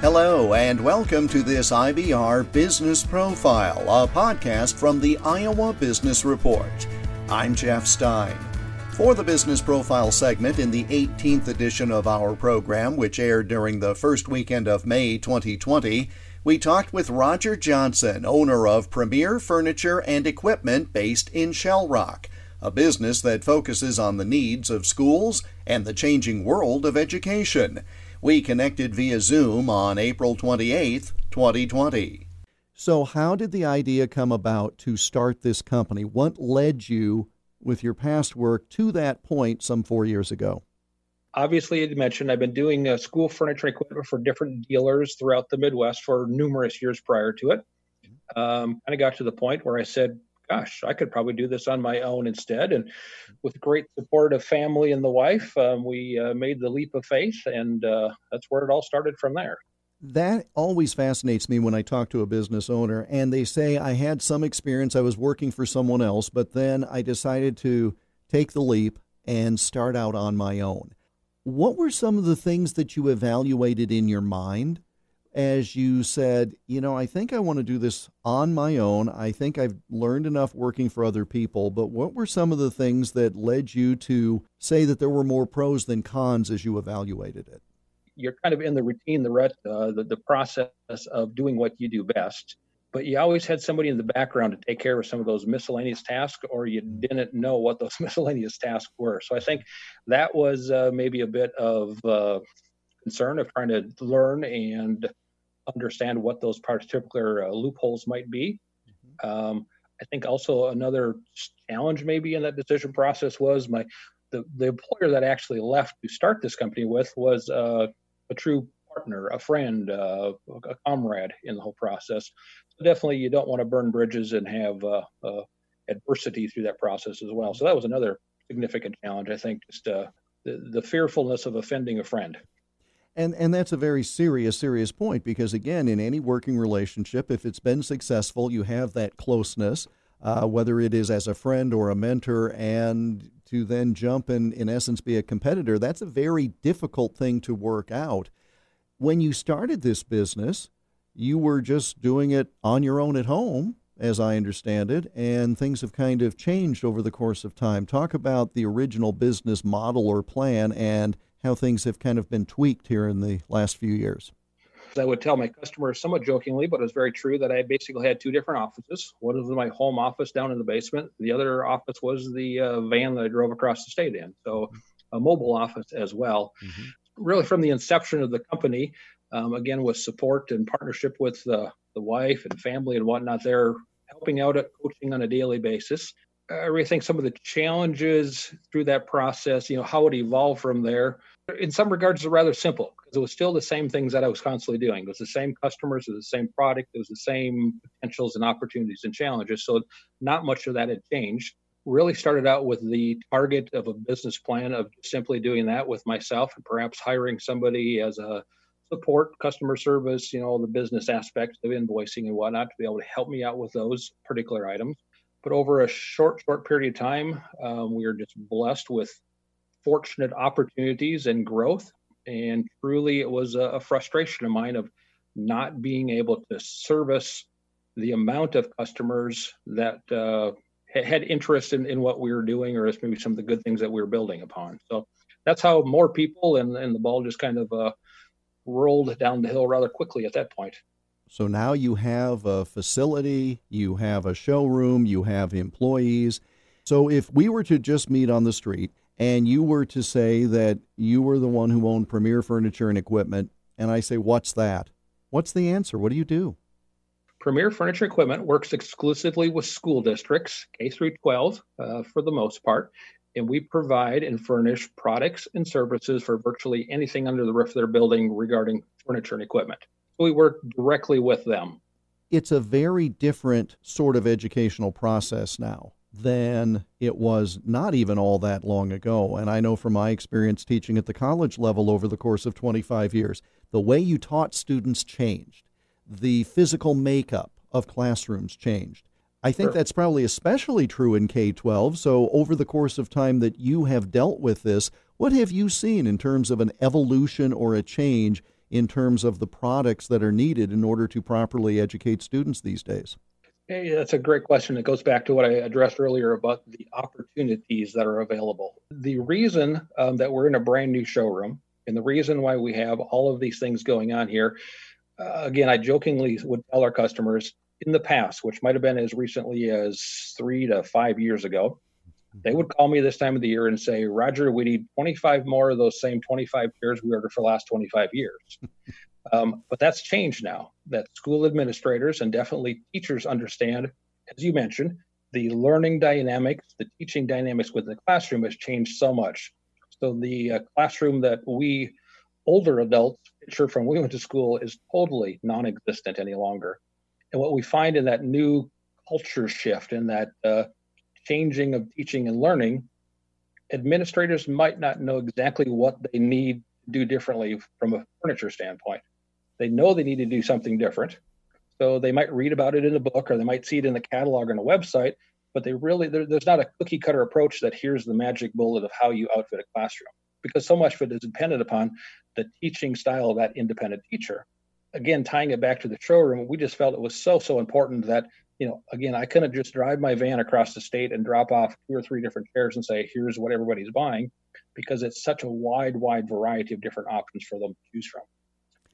Hello, and welcome to this IBR Business Profile, a podcast from the Iowa Business Report. I'm Jeff Stein. For the Business Profile segment in the 18th edition of our program, which aired during the first weekend of May 2020, we talked with Roger Johnson, owner of Premier Furniture and Equipment based in Shell Rock, a business that focuses on the needs of schools and the changing world of education. We connected via Zoom on April 28, 2020. So, how did the idea come about to start this company? What led you with your past work to that point some four years ago? Obviously, you mentioned I've been doing uh, school furniture equipment for different dealers throughout the Midwest for numerous years prior to it. Um, kind of got to the point where I said, gosh, I could probably do this on my own instead. And with great support of family and the wife, um, we uh, made the leap of faith, and uh, that's where it all started from there. That always fascinates me when I talk to a business owner and they say, I had some experience, I was working for someone else, but then I decided to take the leap and start out on my own. What were some of the things that you evaluated in your mind as you said, you know, I think I want to do this on my own. I think I've learned enough working for other people, but what were some of the things that led you to say that there were more pros than cons as you evaluated it? You're kind of in the routine, the rut, uh, the, the process of doing what you do best. But you always had somebody in the background to take care of some of those miscellaneous tasks, or you didn't know what those miscellaneous tasks were. So I think that was uh, maybe a bit of uh, concern of trying to learn and understand what those particular uh, loopholes might be. Mm-hmm. Um, I think also another challenge maybe in that decision process was my the, the employer that actually left to start this company with was uh, a true partner, a friend, uh, a comrade in the whole process. So definitely, you don't want to burn bridges and have uh, uh, adversity through that process as well. So that was another significant challenge. I think just uh, the, the fearfulness of offending a friend. And and that's a very serious serious point because again, in any working relationship, if it's been successful, you have that closeness, uh, whether it is as a friend or a mentor, and to then jump and in essence be a competitor. That's a very difficult thing to work out. When you started this business, you were just doing it on your own at home, as I understand it, and things have kind of changed over the course of time. Talk about the original business model or plan and how things have kind of been tweaked here in the last few years. I would tell my customers somewhat jokingly, but it was very true that I basically had two different offices. One was my home office down in the basement. The other office was the uh, van that I drove across the state in. So a mobile office as well. Mm-hmm. Really, from the inception of the company, um, again with support and partnership with uh, the wife and family and whatnot, they're helping out at coaching on a daily basis. I really think some of the challenges through that process, you know, how it evolved from there, in some regards, are rather simple because it was still the same things that I was constantly doing. It was the same customers, it was the same product, it was the same potentials and opportunities and challenges. So, not much of that had changed. Really started out with the target of a business plan of simply doing that with myself and perhaps hiring somebody as a support, customer service, you know, the business aspects of invoicing and whatnot to be able to help me out with those particular items but over a short, short period of time, um, we are just blessed with fortunate opportunities and growth. And truly, it was a, a frustration of mine of not being able to service the amount of customers that uh, had interest in, in what we were doing, or as maybe some of the good things that we were building upon. So that's how more people and, and the ball just kind of uh, rolled down the hill rather quickly at that point. So now you have a facility, you have a showroom, you have employees. So if we were to just meet on the street and you were to say that you were the one who owned Premier Furniture and Equipment, and I say, What's that? What's the answer? What do you do? Premier Furniture Equipment works exclusively with school districts, K through 12 uh, for the most part, and we provide and furnish products and services for virtually anything under the roof of their building regarding furniture and equipment we work directly with them. It's a very different sort of educational process now than it was not even all that long ago. And I know from my experience teaching at the college level over the course of 25 years, the way you taught students changed, the physical makeup of classrooms changed. I think sure. that's probably especially true in K 12. So, over the course of time that you have dealt with this, what have you seen in terms of an evolution or a change in terms of the products that are needed in order to properly educate students these days? Hey, that's a great question. It goes back to what I addressed earlier about the opportunities that are available. The reason um, that we're in a brand new showroom and the reason why we have all of these things going on here, uh, again, I jokingly would tell our customers in the past, which might have been as recently as three to five years ago, they would call me this time of the year and say, Roger, we need 25 more of those same 25 chairs we ordered for the last 25 years. um, but that's changed now that school administrators and definitely teachers understand, as you mentioned, the learning dynamics, the teaching dynamics within the classroom has changed so much. So the uh, classroom that we older adults picture from when we went to school is totally non-existent any longer. And what we find in that new culture shift in that uh, changing of teaching and learning, administrators might not know exactly what they need to do differently from a furniture standpoint. They know they need to do something different. So they might read about it in a book or they might see it in the catalog on a website, but they really, there, there's not a cookie cutter approach that here's the magic bullet of how you outfit a classroom because so much of it is dependent upon the teaching style of that independent teacher. Again, tying it back to the showroom, we just felt it was so, so important that you know, again, I couldn't just drive my van across the state and drop off two or three different chairs and say, here's what everybody's buying, because it's such a wide, wide variety of different options for them to choose from.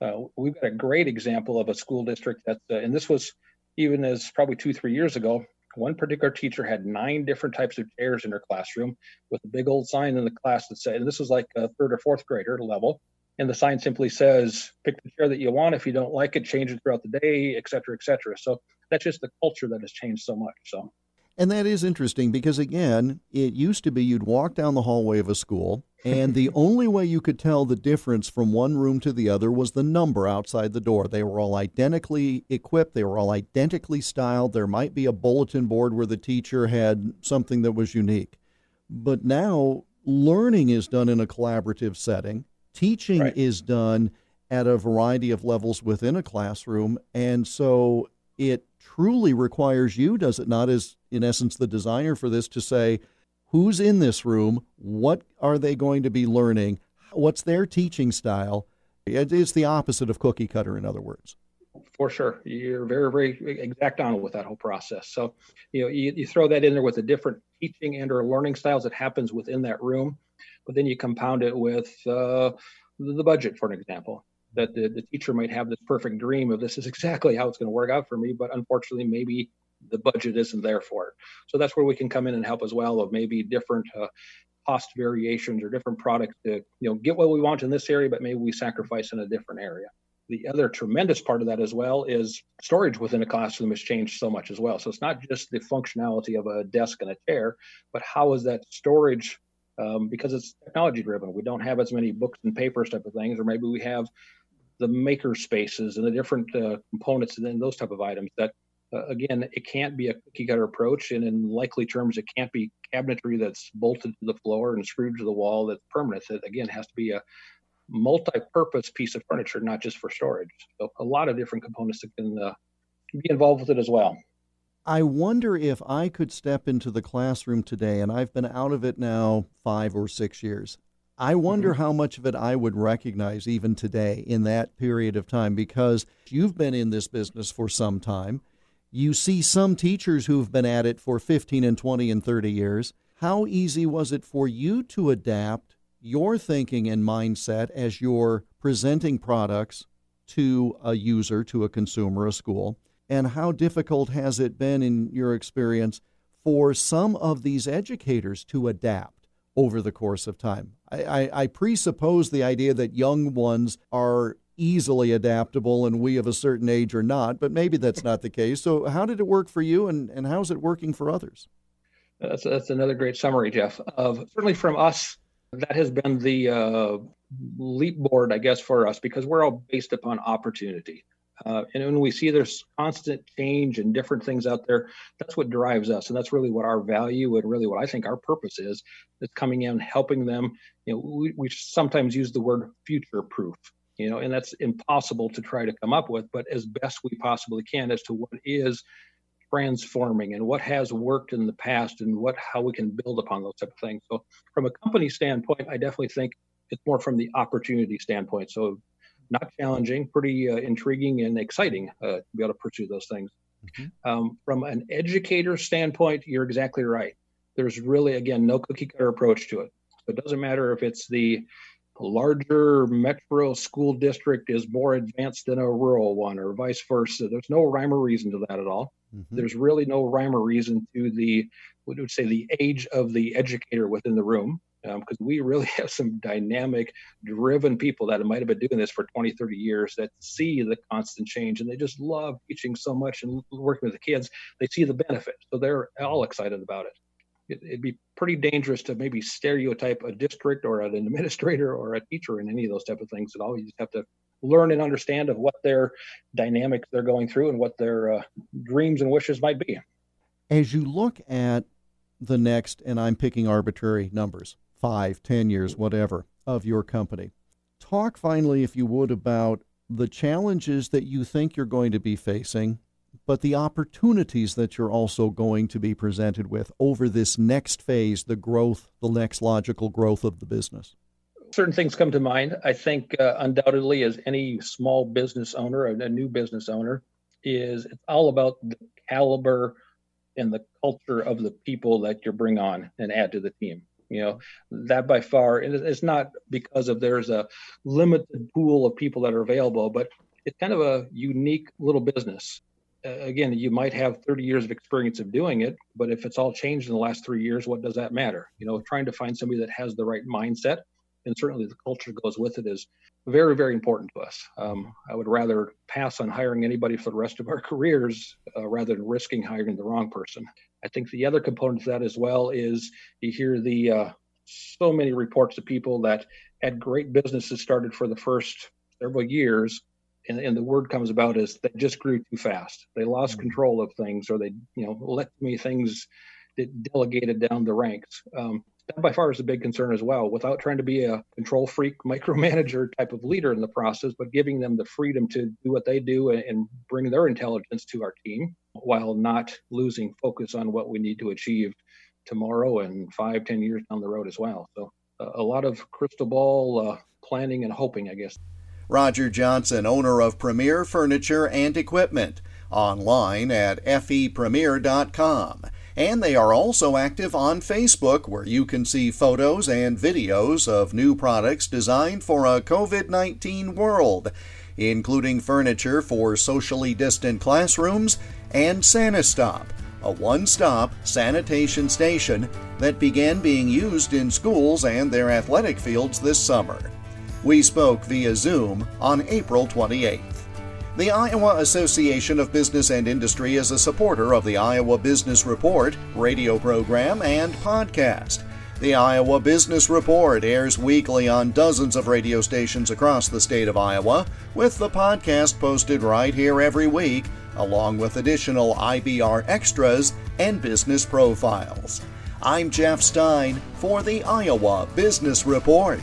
Uh, we've got a great example of a school district that, uh, and this was even as probably two, three years ago. One particular teacher had nine different types of chairs in her classroom with a big old sign in the class that said, and this was like a third or fourth grader level, and the sign simply says pick the chair that you want. If you don't like it change it throughout the day et cetera et cetera. So that's just the culture that has changed so much so. And that is interesting because again it used to be you'd walk down the hallway of a school and the only way you could tell the difference from one room to the other was the number outside the door. They were all identically equipped. They were all identically styled. There might be a bulletin board where the teacher had something that was unique. But now learning is done in a collaborative setting Teaching right. is done at a variety of levels within a classroom. And so it truly requires you, does it not, as in essence the designer for this, to say, who's in this room? What are they going to be learning? What's their teaching style? It's the opposite of cookie cutter, in other words. For sure. You're very, very exact on with that whole process. So, you know, you, you throw that in there with the different teaching and or learning styles that happens within that room but then you compound it with uh, the budget, for an example. That the, the teacher might have this perfect dream of this is exactly how it's going to work out for me, but unfortunately, maybe the budget isn't there for it. So that's where we can come in and help as well of maybe different uh, cost variations or different products to you know get what we want in this area, but maybe we sacrifice in a different area. The other tremendous part of that as well is storage within a classroom has changed so much as well. So it's not just the functionality of a desk and a chair, but how is that storage um, because it's technology driven. We don't have as many books and papers type of things, or maybe we have the maker spaces and the different uh, components and then those type of items that uh, again it can't be a cookie cutter approach and in likely terms it can't be cabinetry that's bolted to the floor and screwed to the wall that's permanent. It again has to be a multi-purpose piece of furniture not just for storage. So a lot of different components that can uh, be involved with it as well I wonder if I could step into the classroom today, and I've been out of it now five or six years. I wonder mm-hmm. how much of it I would recognize even today in that period of time because you've been in this business for some time. You see some teachers who've been at it for 15 and 20 and 30 years. How easy was it for you to adapt your thinking and mindset as you're presenting products to a user, to a consumer, a school? And how difficult has it been, in your experience, for some of these educators to adapt over the course of time? I, I, I presuppose the idea that young ones are easily adaptable and we of a certain age are not, but maybe that's not the case. So, how did it work for you, and, and how's it working for others? That's, that's another great summary, Jeff. Of certainly from us, that has been the uh, leap board, I guess, for us because we're all based upon opportunity. Uh, and when we see there's constant change and different things out there, that's what drives us, and that's really what our value and really what I think our purpose is. Is coming in, helping them. You know, we, we sometimes use the word future proof. You know, and that's impossible to try to come up with, but as best we possibly can as to what is transforming and what has worked in the past and what how we can build upon those type of things. So from a company standpoint, I definitely think it's more from the opportunity standpoint. So not challenging, pretty uh, intriguing and exciting uh, to be able to pursue those things. Mm-hmm. Um, from an educator standpoint, you're exactly right. There's really, again, no cookie cutter approach to it. So it doesn't matter if it's the larger metro school district is more advanced than a rural one or vice versa. There's no rhyme or reason to that at all. Mm-hmm. There's really no rhyme or reason to the, what would say, the age of the educator within the room because um, we really have some dynamic, driven people that might have been doing this for 20, 30 years that see the constant change and they just love teaching so much and working with the kids. They see the benefit, so they're all excited about it. it it'd be pretty dangerous to maybe stereotype a district or an administrator or a teacher in any of those type of things at all. You just have to learn and understand of what their dynamics they're going through and what their uh, dreams and wishes might be. As you look at the next, and I'm picking arbitrary numbers, five, ten years, whatever, of your company. Talk finally, if you would, about the challenges that you think you're going to be facing, but the opportunities that you're also going to be presented with over this next phase, the growth, the next logical growth of the business. Certain things come to mind. I think uh, undoubtedly, as any small business owner, a new business owner, is it's all about the caliber and the culture of the people that you bring on and add to the team you know that by far and it's not because of there's a limited pool of people that are available but it's kind of a unique little business. Uh, again you might have 30 years of experience of doing it but if it's all changed in the last three years what does that matter? You know trying to find somebody that has the right mindset and certainly the culture goes with it is very very important to us. Um, i would rather pass on hiring anybody for the rest of our careers uh, rather than risking hiring the wrong person I think the other component to that as well is you hear the uh, so many reports of people that had great businesses started for the first several years, and, and the word comes about is they just grew too fast. They lost mm-hmm. control of things, or they you know let me things that delegated down the ranks. Um, that by far is a big concern as well, without trying to be a control freak, micromanager type of leader in the process, but giving them the freedom to do what they do and bring their intelligence to our team while not losing focus on what we need to achieve tomorrow and five, ten years down the road as well. So uh, a lot of crystal ball uh, planning and hoping, I guess. Roger Johnson, owner of Premier Furniture and Equipment, online at fepremier.com. And they are also active on Facebook, where you can see photos and videos of new products designed for a COVID 19 world, including furniture for socially distant classrooms and SaniStop, a one stop sanitation station that began being used in schools and their athletic fields this summer. We spoke via Zoom on April 28th. The Iowa Association of Business and Industry is a supporter of the Iowa Business Report radio program and podcast. The Iowa Business Report airs weekly on dozens of radio stations across the state of Iowa, with the podcast posted right here every week, along with additional IBR extras and business profiles. I'm Jeff Stein for the Iowa Business Report.